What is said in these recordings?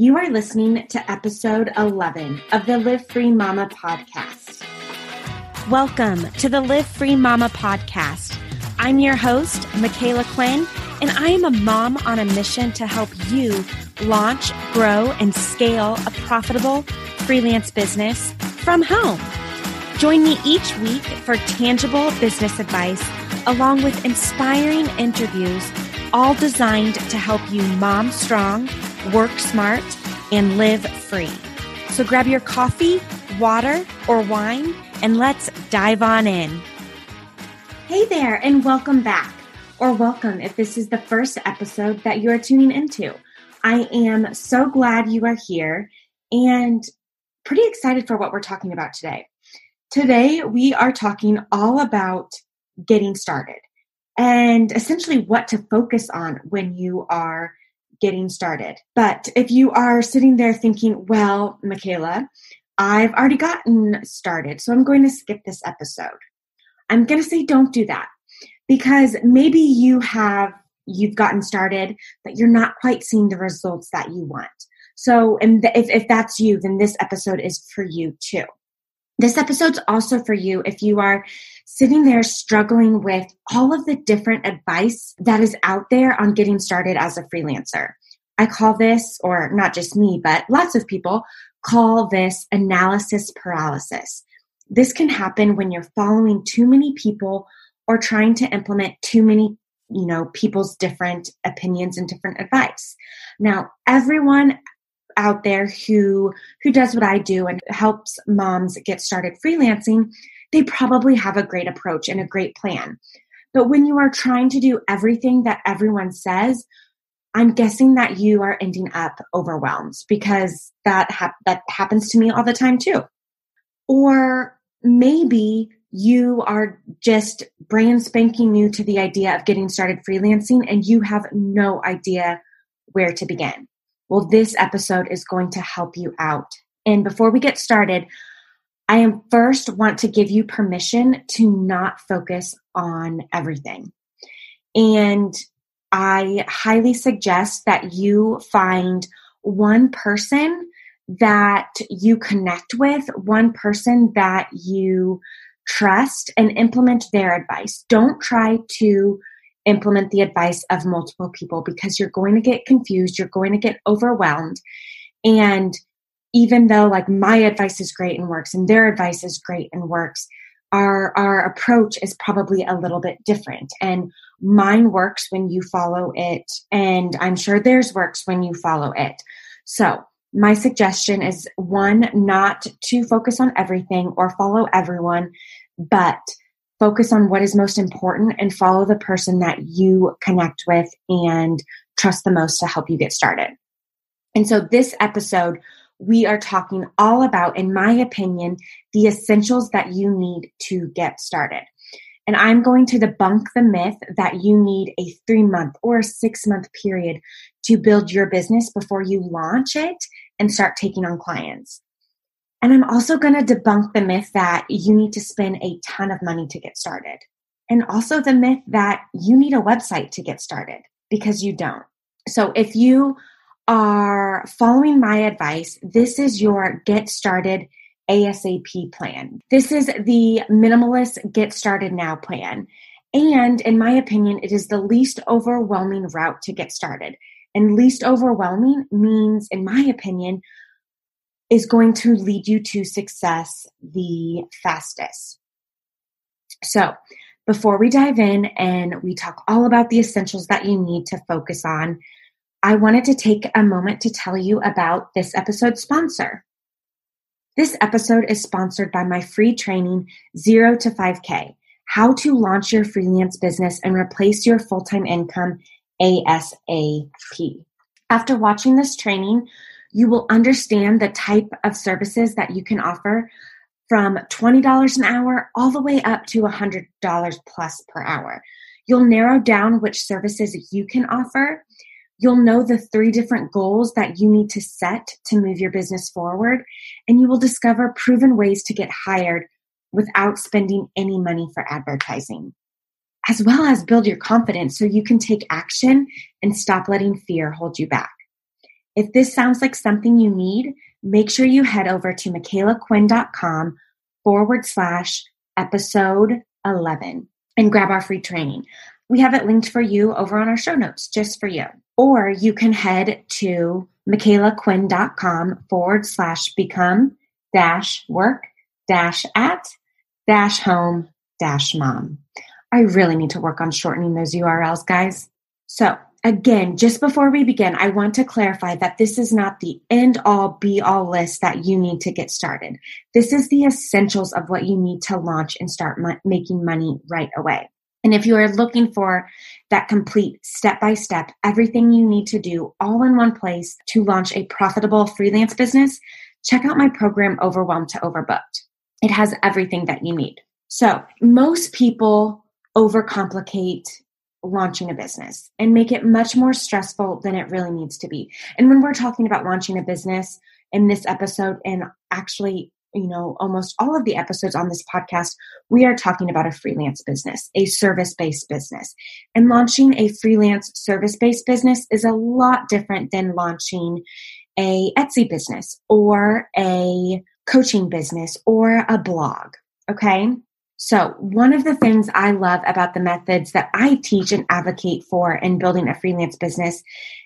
You are listening to episode 11 of the Live Free Mama podcast. Welcome to the Live Free Mama podcast. I'm your host, Micala Quinn, and I am a mom on a mission to help you launch, grow, and scale a profitable freelance business from home. Join me each week for tangible business advice along with inspiring interviews, all designed to help you mom strong work smart, and live free. So grab your coffee, water, or wine, and let's dive on in. Hey there, and welcome back, or welcome if this is the first episode that you are tuning into. I am so glad you are here and pretty excited for what we're talking about today. Today, we are talking all about getting started and essentially what to focus on when you are getting started. But if you are sitting there thinking, well, Micala, I've already gotten started, so I'm going to skip this episode. I'm going to say don't do that because maybe you have you've gotten started but you're not quite seeing the results that you want. So and if if that's you then this episode is for you too. This episode's also for you if you are sitting there struggling with all of the different advice that is out there on getting started as a freelancer. I call this, or not just me, but lots of people call this analysis paralysis. This can happen when you're following too many people or trying to implement too many you know people's different opinions and different advice now everyone out there who who does what I do and helps moms get started freelancing, they probably have a great approach and a great plan. But when you are trying to do everything that everyone says, I'm guessing that you are ending up overwhelmed because that hap- that happens to me all the time too. Or maybe you are just brand spanking new to the idea of getting started freelancing and you have no idea where to begin. Well, this episode is going to help you out. And before we get started, I am first want to give you permission to not focus on everything. And I highly suggest that you find one person that you connect with, one person that you trust, and implement their advice. Don't try to implement the advice of multiple people because you're going to get confused, you're going to get overwhelmed. And even though like my advice is great and works and their advice is great and works, our our approach is probably a little bit different and mine works when you follow it and I'm sure theirs works when you follow it. So, my suggestion is one not to focus on everything or follow everyone, but focus on what is most important and follow the person that you connect with and trust the most to help you get started. And so, this episode, we are talking all about, in my opinion, the essentials that you need to get started. And I'm going to debunk the myth that you need a three month or a six month period to build your business before you launch it and start taking on clients. And I'm also going to debunk the myth that you need to spend a ton of money to get started. And also the myth that you need a website to get started because you don't. So if you are following my advice, this is your get started ASAP plan. This is the minimalist get started now plan. And in my opinion, it is the least overwhelming route to get started. And least overwhelming means, in my opinion, is going to lead you to success the fastest. So, before we dive in and we talk all about the essentials that you need to focus on, I wanted to take a moment to tell you about this episode's sponsor. This episode is sponsored by my free training, 0 to 5K How to Launch Your Freelance Business and Replace Your Full Time Income ASAP. After watching this training, you will understand the type of services that you can offer from $20 an hour all the way up to $100 plus per hour. You'll narrow down which services you can offer. You'll know the three different goals that you need to set to move your business forward, and you will discover proven ways to get hired without spending any money for advertising, as well as build your confidence so you can take action and stop letting fear hold you back. If this sounds like something you need, make sure you head over to micalaquinn.com forward slash episode 11 and grab our free training. We have it linked for you over on our show notes just for you. Or you can head to micalaquinn.com forward slash become dash work dash at dash home dash mom. I really need to work on shortening those URLs, guys. So, again, just before we begin, I want to clarify that this is not the end all be all list that you need to get started. This is the essentials of what you need to launch and start mo- making money right away. And if you are looking for that complete step by step, everything you need to do all in one place to launch a profitable freelance business, check out my program, Overwhelmed to Overbooked. It has everything that you need. So, most people overcomplicate launching a business and make it much more stressful than it really needs to be. And when we're talking about launching a business in this episode, and actually, you know, almost all of the episodes on this podcast, we are talking about a freelance business, a service based business. And launching a freelance service based business is a lot different than launching a Etsy business or a coaching business or a blog. Okay. So, one of the things I love about the methods that I teach and advocate for in building a freelance business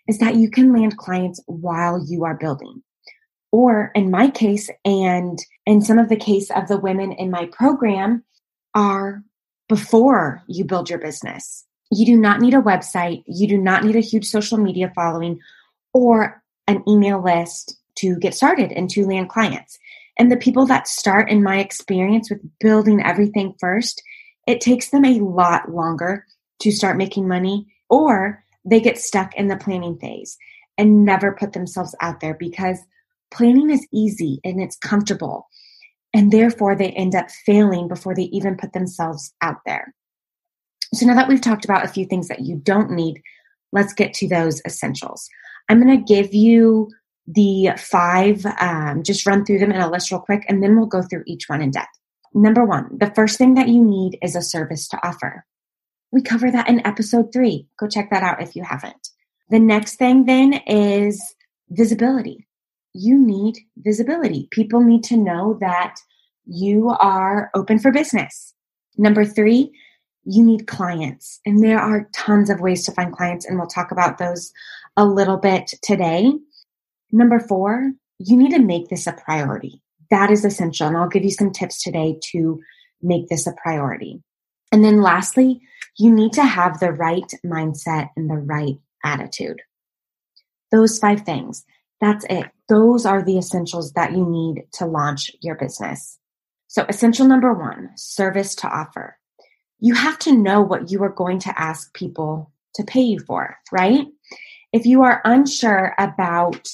is that you can land clients while you are building. Or in my case, and in some of the case of the women in my program, are before you build your business. You do not need a website, you do not need a huge social media following or an email list to get started and to land clients. And the people that start, in my experience, with building everything first, it takes them a lot longer to start making money, or they get stuck in the planning phase and never put themselves out there because planning is easy and it's comfortable. And therefore, they end up failing before they even put themselves out there. So, now that we've talked about a few things that you don't need, let's get to those essentials. I'm going to give you the five, um, just run through them in a list real quick, and then we'll go through each one in depth. Number one, the first thing that you need is a service to offer. We cover that in episode three. Go check that out if you haven't. The next thing then is visibility. You need visibility. People need to know that you are open for business. Number three, you need clients. And there are tons of ways to find clients, and we'll talk about those a little bit today. Number four, you need to make this a priority. That is essential. And I'll give you some tips today to make this a priority. And then lastly, you need to have the right mindset and the right attitude. Those five things. That's it. Those are the essentials that you need to launch your business. So, essential number one service to offer. You have to know what you are going to ask people to pay you for, right? If you are unsure about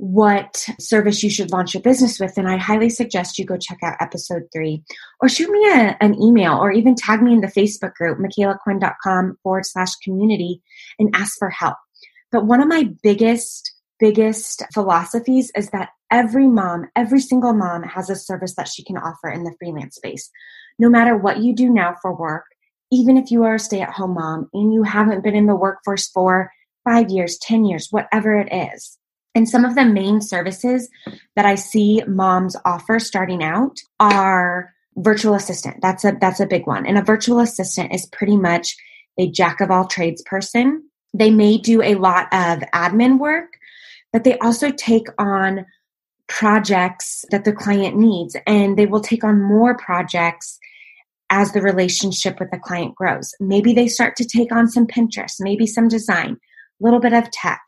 what service you should launch your business with, then I highly suggest you go check out episode three or shoot me a, an email or even tag me in the Facebook group, micalaquinn.com forward slash community and ask for help. But one of my biggest, biggest philosophies is that every mom, every single mom has a service that she can offer in the freelance space. No matter what you do now for work, even if you are a stay at home mom and you haven't been in the workforce for five years, 10 years, whatever it is and some of the main services that I see moms offer starting out are virtual assistant. That's a that's a big one. And a virtual assistant is pretty much a jack of all trades person. They may do a lot of admin work, but they also take on projects that the client needs and they will take on more projects as the relationship with the client grows. Maybe they start to take on some Pinterest, maybe some design, a little bit of tech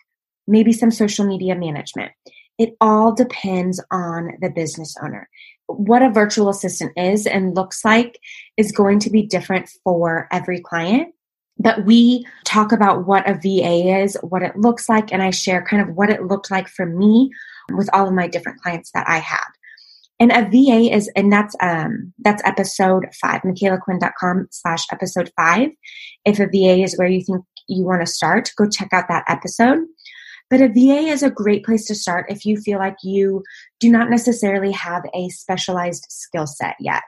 maybe some social media management. It all depends on the business owner. What a virtual assistant is and looks like is going to be different for every client. But we talk about what a VA is, what it looks like, and I share kind of what it looked like for me with all of my different clients that I had. And a VA is, and that's um that's episode five, micalaquinn.com slash episode five. If a VA is where you think you want to start, go check out that episode. But a VA is a great place to start if you feel like you do not necessarily have a specialized skill set yet.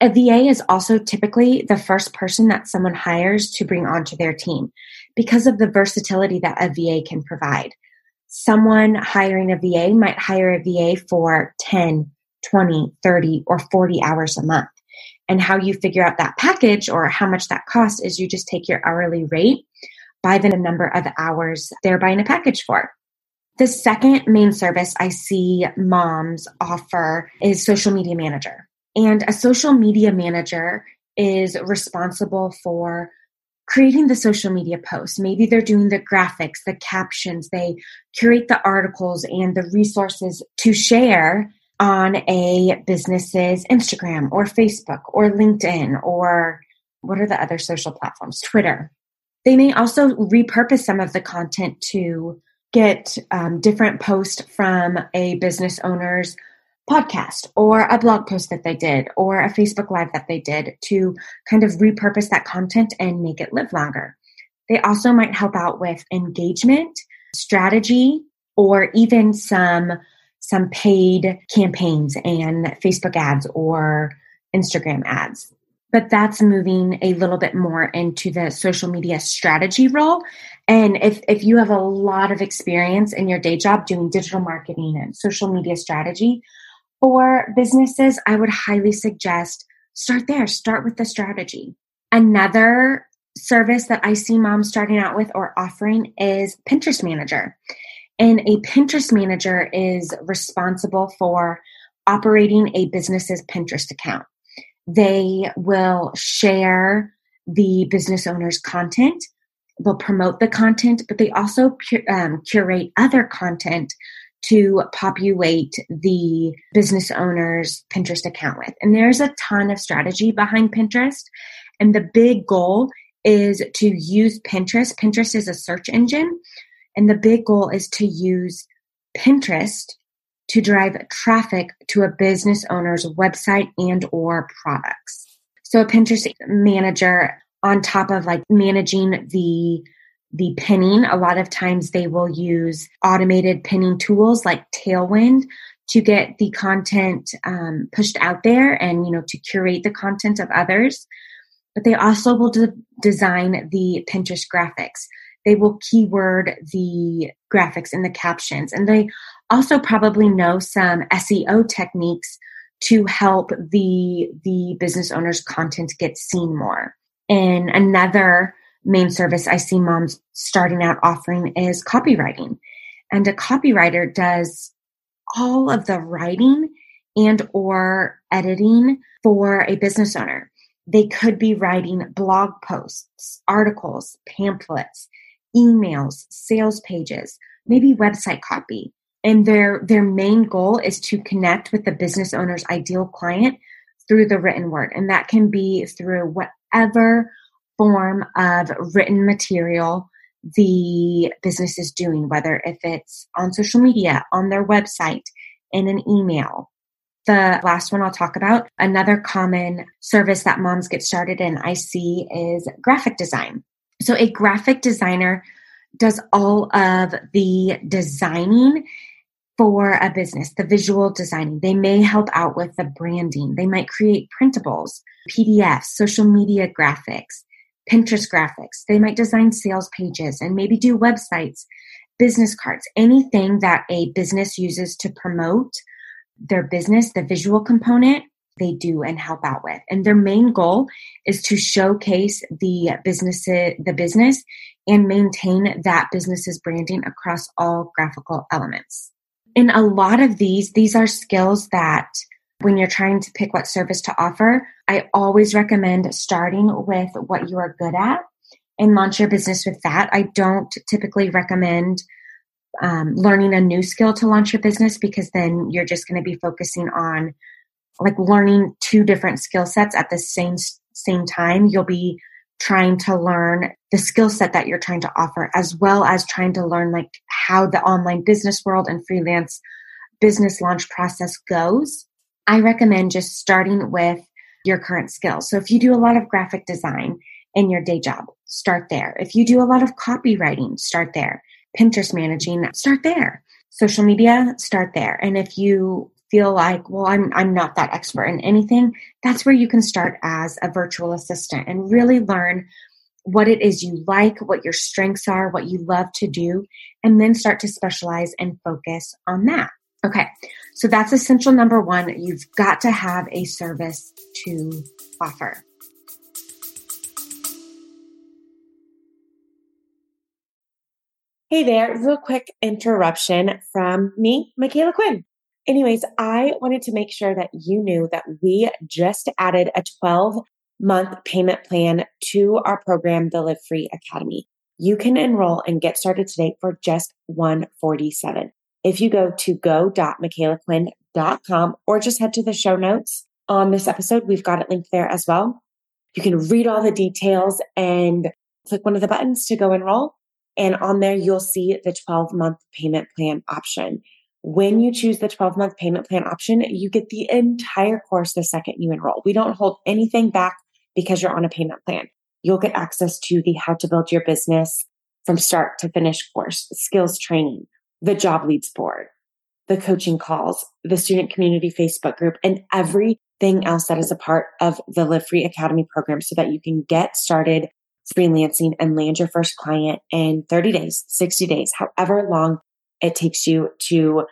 A VA is also typically the first person that someone hires to bring onto their team because of the versatility that a VA can provide. someone hiring a VA might hire a VA for 10, 20, 30, or 40 hours a month. And how you figure out that package or how much that costs is you just take your hourly rate by the number of hours they're buying a package for. The second main service I see moms offer is social media manager. And a social media manager is responsible for creating the social media posts. Maybe they're doing the graphics, the captions, they curate the articles and the resources to share on a business's Instagram or Facebook or LinkedIn or what are the other social platforms? Twitter. They may also repurpose some of the content to get um, different posts from a business owner's podcast or a blog post that they did or a Facebook Live that they did to kind of repurpose that content and make it live longer. They also might help out with engagement, strategy, or even some some paid campaigns and Facebook ads or Instagram ads. But that's moving a little bit more into the social media strategy role. And if, if you have a lot of experience in your day job doing digital marketing and social media strategy for businesses, I would highly suggest start there. Start with the strategy. Another service that I see moms starting out with or offering is Pinterest Manager. And a Pinterest manager is responsible for operating a business's Pinterest account. They will share the business owner's content, they'll promote the content, but they also um, curate other content to populate the business owner's Pinterest account with. And there's a ton of strategy behind Pinterest. And the big goal is to use Pinterest. Pinterest is a search engine and the big goal is to use Pinterest to drive traffic to a business owner's website and or products. So a Pinterest manager on top of like managing the the pinning, a lot of times they will use automated pinning tools like Tailwind to get the content um, pushed out there and you know to curate the content of others but they also will de- design the pinterest graphics they will keyword the graphics and the captions. And they also probably know some SEO techniques to help the, the business owner's content get seen more. And another main service I see moms starting out offering is copywriting. And a copywriter does all of the writing and or editing for a business owner. They could be writing blog posts, articles, pamphlets, emails, sales pages, maybe website copy. And their, their main goal is to connect with the business owner's ideal client through the written word. And that can be through whatever form of written material the business is doing, whether if it's on social media, on their website, in an email. The last one I'll talk about, another common service that moms get started in, I see, is graphic design. So a graphic designer does all of the designing for a business, the visual designing. They may help out with the branding. They might create printables, PDFs, social media graphics, Pinterest graphics. They might design sales pages and maybe do websites, business cards, anything that a business uses to promote their business, the visual component they do and help out with. And their main goal is to showcase the business, the business and maintain that business's branding across all graphical elements. In a lot of these, these are skills that when you're trying to pick what service to offer, I always recommend starting with what you are good at and launch your business with that. I don't typically recommend um, learning a new skill to launch your business because then you're just going to be focusing on like learning two different skill sets at the same same time you'll be trying to learn the skill set that you're trying to offer as well as trying to learn like how the online business world and freelance business launch process goes i recommend just starting with your current skills so if you do a lot of graphic design in your day job start there. If you do a lot of copywriting start there. Pinterest managing start there. Social media start there. And if you feel like, well, I'm, I'm not that expert in anything, that's where you can start as a virtual assistant and really learn what it is you like, what your strengths are, what you love to do, and then start to specialize and focus on that. Okay, so that's essential number one. You've got to have a service to offer. Hey there, real quick interruption from me, Micala Quinn. Anyways, I wanted to make sure that you knew that we just added a 12 month payment plan to our program, the Live Free Academy. You can enroll and get started today for just 147. If you go to go.micalaquinn.com or just head to the show notes on this episode, we've got it linked there as well. You can read all the details and click one of the buttons to go enroll. And on there, you'll see the 12 month payment plan option. When you choose the 12 month payment plan option, you get the entire course the second you enroll. We don't hold anything back because you're on a payment plan. You'll get access to the how to build your business from start to finish course, skills training, the job leads board, the coaching calls, the student community Facebook group, and everything else that is a part of the Live Free Academy program so that you can get started freelancing and land your first client in 30 days, 60 days, however long it takes you to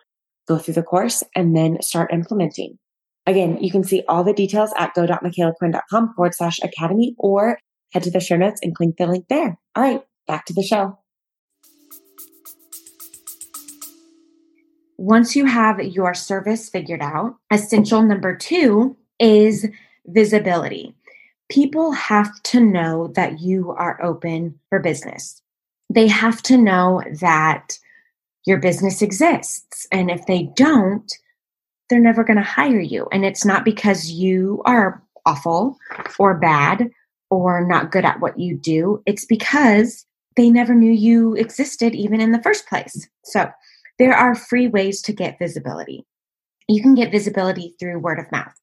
go through the course and then start implementing. Again, you can see all the details at go.micalaquinn.com forward slash academy or head to the show notes and click the link there. All right, back to the show. Once you have your service figured out, essential number two is visibility. People have to know that you are open for business. They have to know that your business exists. And if they don't, they're never going to hire you. And it's not because you are awful or bad or not good at what you do. It's because they never knew you existed even in the first place. So there are free ways to get visibility. You can get visibility through word of mouth.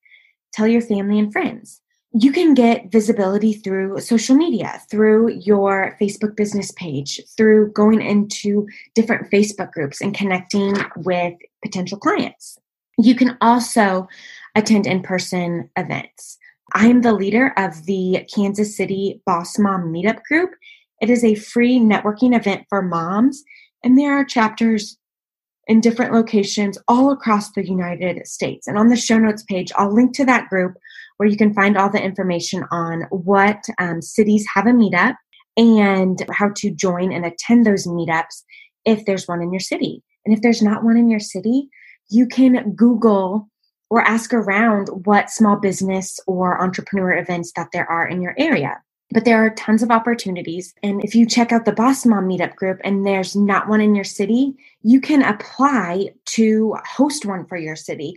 Tell your family and friends. You can get visibility through social media, through your Facebook business page, through going into different Facebook groups and connecting with potential clients. You can also attend in person events. I'm the leader of the Kansas City Boss Mom Meetup Group. It is a free networking event for moms, and there are chapters in different locations all across the United States. And on the show notes page, I'll link to that group where you can find all the information on what um, cities have a meetup and how to join and attend those meetups if there's one in your city. And if there's not one in your city, you can Google or ask around what small business or entrepreneur events that there are in your area. But there are tons of opportunities. And if you check out the Boss Mom Meetup group and there's not one in your city, you can apply to host one for your city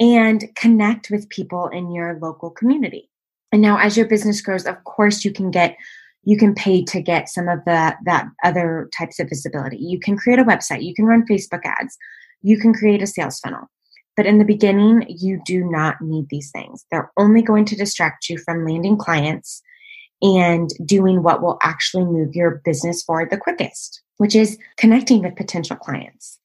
and connect with people in your local community. And now as your business grows, of course you can get you can pay to get some of the that other types of visibility. You can create a website, you can run Facebook ads, you can create a sales funnel. But in the beginning, you do not need these things. They're only going to distract you from landing clients and doing what will actually move your business forward the quickest, which is connecting with potential clients.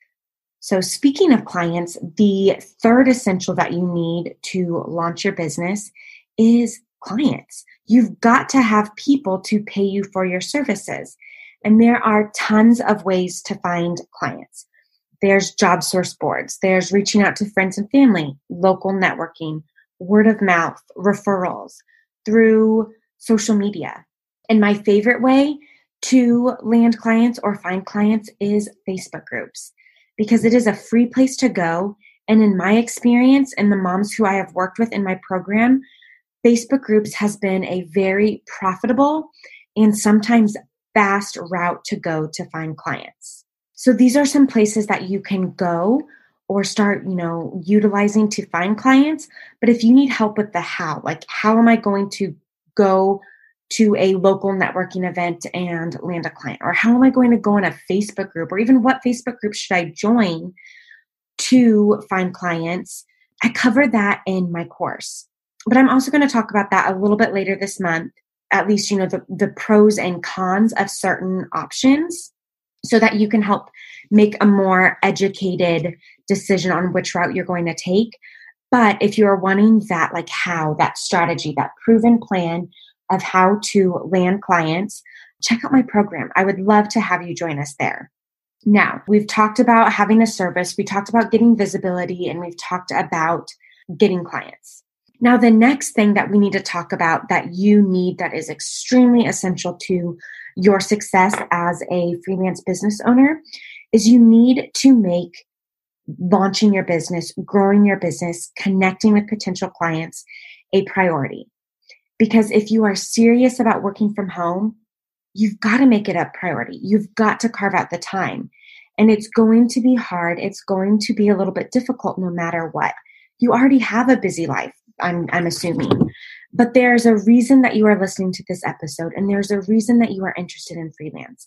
So, speaking of clients, the third essential that you need to launch your business is clients. You've got to have people to pay you for your services. And there are tons of ways to find clients. There's job source boards, there's reaching out to friends and family, local networking, word of mouth, referrals through social media. And my favorite way to land clients or find clients is Facebook groups because it is a free place to go. And in my experience and the moms who I have worked with in my program, Facebook groups has been a very profitable and sometimes fast route to go to find clients. So these are some places that you can go or start, you know, utilizing to find clients. But if you need help with the how, like how am I going to go to a local networking event and land a client? Or how am I going to go in a Facebook group? Or even what Facebook group should I join to find clients? I cover that in my course. But I'm also going to talk about that a little bit later this month, at least, you know, the, the pros and cons of certain options so that you can help make a more educated decision on which route you're going to take. But if you're wanting that, like how, that strategy, that proven plan of how to land clients, check out my program. I would love to have you join us there. Now, we've talked about having a service, we talked about getting visibility, and we've talked about getting clients. Now, the next thing that we need to talk about that you need that is extremely essential to your success as a freelance business owner is you need to make launching your business, growing your business, connecting with potential clients a priority. Because if you are serious about working from home, you've got to make it a priority. You've got to carve out the time. And it's going to be hard. It's going to be a little bit difficult no matter what. You already have a busy life, I'm, I'm assuming. But there's a reason that you are listening to this episode, and there's a reason that you are interested in freelance.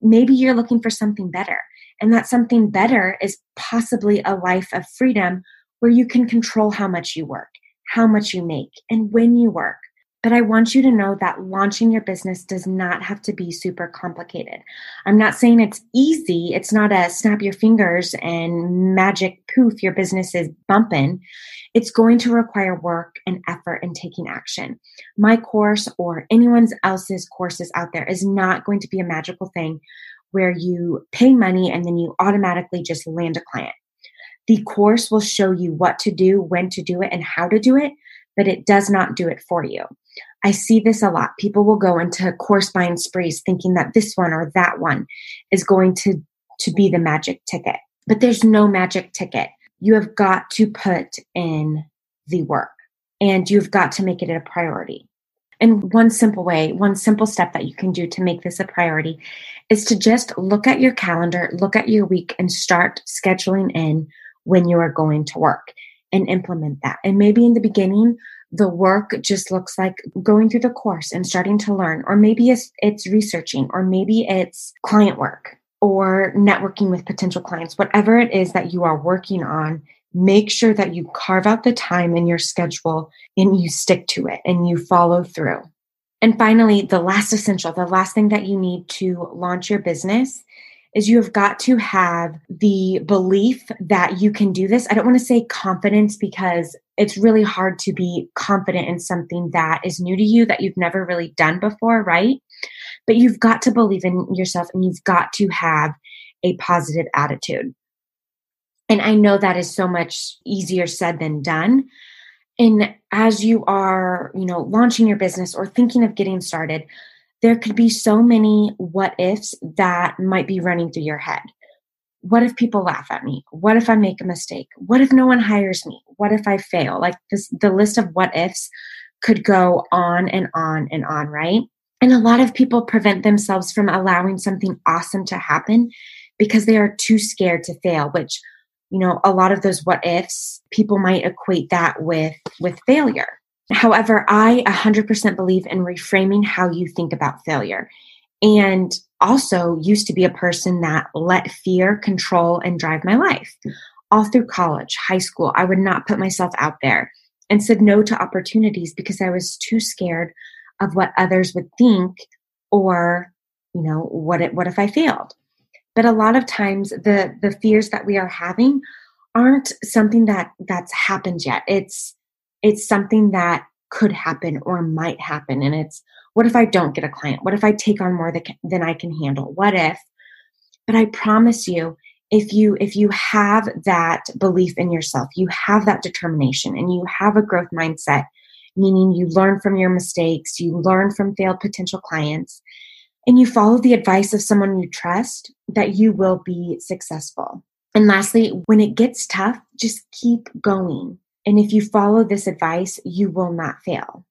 Maybe you're looking for something better, and that something better is possibly a life of freedom where you can control how much you work, how much you make, and when you work. But I want you to know that launching your business does not have to be super complicated. I'm not saying it's easy. It's not a snap your fingers and magic poof, your business is bumping. It's going to require work and effort and taking action. My course or anyone else's courses out there is not going to be a magical thing where you pay money and then you automatically just land a client. The course will show you what to do, when to do it, and how to do it, but it does not do it for you. I see this a lot. People will go into course buying sprees thinking that this one or that one is going to, to be the magic ticket. But there's no magic ticket. You have got to put in the work and you've got to make it a priority. And one simple way, one simple step that you can do to make this a priority is to just look at your calendar, look at your week, and start scheduling in when you are going to work and implement that. And maybe in the beginning, the work just looks like going through the course and starting to learn, or maybe it's, it's researching, or maybe it's client work or networking with potential clients, whatever it is that you are working on, make sure that you carve out the time in your schedule and you stick to it and you follow through. And finally, the last essential, the last thing that you need to launch your business is you have got to have the belief that you can do this. I don't want to say confidence because it's really hard to be confident in something that is new to you that you've never really done before, right? But you've got to believe in yourself and you've got to have a positive attitude. And I know that is so much easier said than done. And as you are, you know, launching your business or thinking of getting started, there could be so many what ifs that might be running through your head. What if people laugh at me? What if I make a mistake? What if no one hires me? What if I fail? Like this, the list of what ifs could go on and on and on, right? And a lot of people prevent themselves from allowing something awesome to happen because they are too scared to fail, which, you know, a lot of those what ifs, people might equate that with with failure. However, I 100% believe in reframing how you think about failure. And also used to be a person that let fear control and drive my life. All through college, high school, I would not put myself out there and said no to opportunities because I was too scared of what others would think or, you know, what it, what if I failed? But a lot of times the the fears that we are having aren't something that that's happened yet. It's it's something that could happen or might happen. And it's what if I don't get a client? What if I take on more than I can handle? What if? But I promise you, if you if you have that belief in yourself, you have that determination, and you have a growth mindset, meaning you learn from your mistakes, you learn from failed potential clients, and you follow the advice of someone you trust, that you will be successful. And lastly, when it gets tough, just keep going. And if you follow this advice, you will not fail.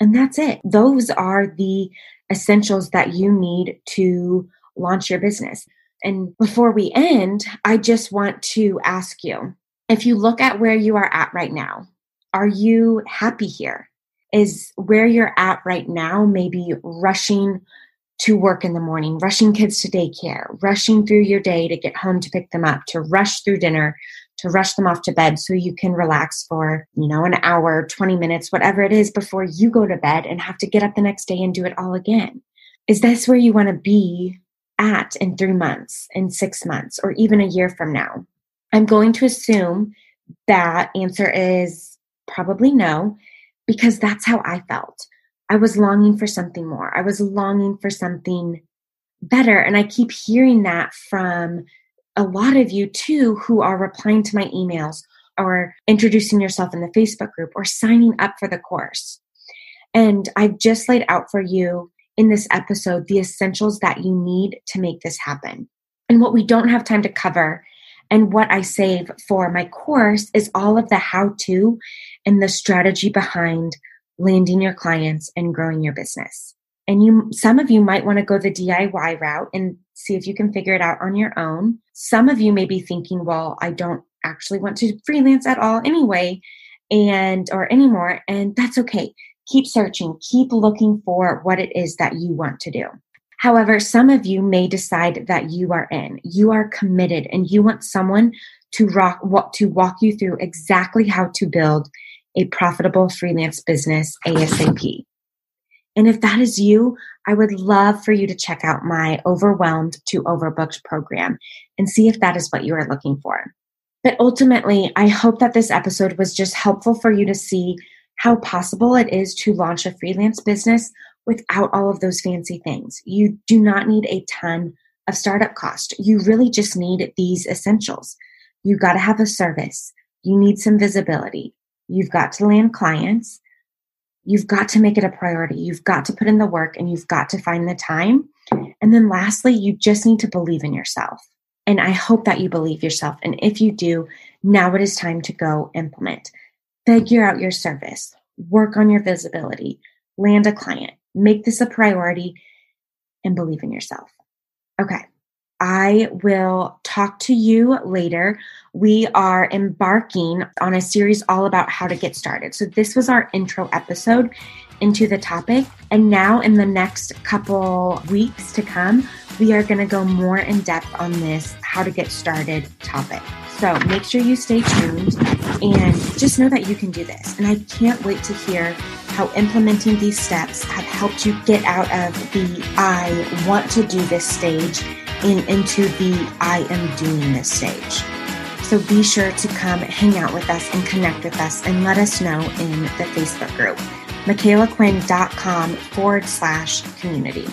And that's it. Those are the essentials that you need to launch your business. And before we end, I just want to ask you if you look at where you are at right now, are you happy here? Is where you're at right now maybe rushing to work in the morning, rushing kids to daycare, rushing through your day to get home to pick them up, to rush through dinner, to rush them off to bed so you can relax for, you know, an hour, 20 minutes, whatever it is before you go to bed and have to get up the next day and do it all again. Is this where you want to be at in three months, in six months, or even a year from now? I'm going to assume that answer is probably no, because that's how I felt. I was longing for something more. I was longing for something better. And I keep hearing that from a lot of you too who are replying to my emails or introducing yourself in the Facebook group or signing up for the course. And I've just laid out for you in this episode the essentials that you need to make this happen. And what we don't have time to cover and what I save for my course is all of the how to and the strategy behind landing your clients and growing your business. And you, some of you might want to go the DIY route and see if you can figure it out on your own. Some of you may be thinking, well, I don't actually want to freelance at all anyway, and or anymore. And that's okay. Keep searching, keep looking for what it is that you want to do. However, some of you may decide that you are in, you are committed, and you want someone to rock, walk, to walk you through exactly how to build a profitable freelance business ASAP. And if that is you, I would love for you to check out my Overwhelmed to Overbooked program and see if that is what you are looking for. But ultimately, I hope that this episode was just helpful for you to see how possible it is to launch a freelance business without all of those fancy things. You do not need a ton of startup cost. You really just need these essentials. You got to have a service. You need some visibility. You've got to land clients. You've got to make it a priority. You've got to put in the work and you've got to find the time. And then lastly, you just need to believe in yourself. And I hope that you believe yourself. And if you do, now it is time to go implement. Figure out your service, work on your visibility, land a client, Make this a priority and believe in yourself. Okay. I will talk to you later. We are embarking on a series all about how to get started. So, this was our intro episode into the topic. And now, in the next couple weeks to come, we are going to go more in depth on this how to get started topic. So, make sure you stay tuned and just know that you can do this. And I can't wait to hear how implementing these steps have helped you get out of the I want to do this stage and into the I am doing this stage. So be sure to come hang out with us and connect with us and let us know in the Facebook group, micalaquinn.com forward slash community.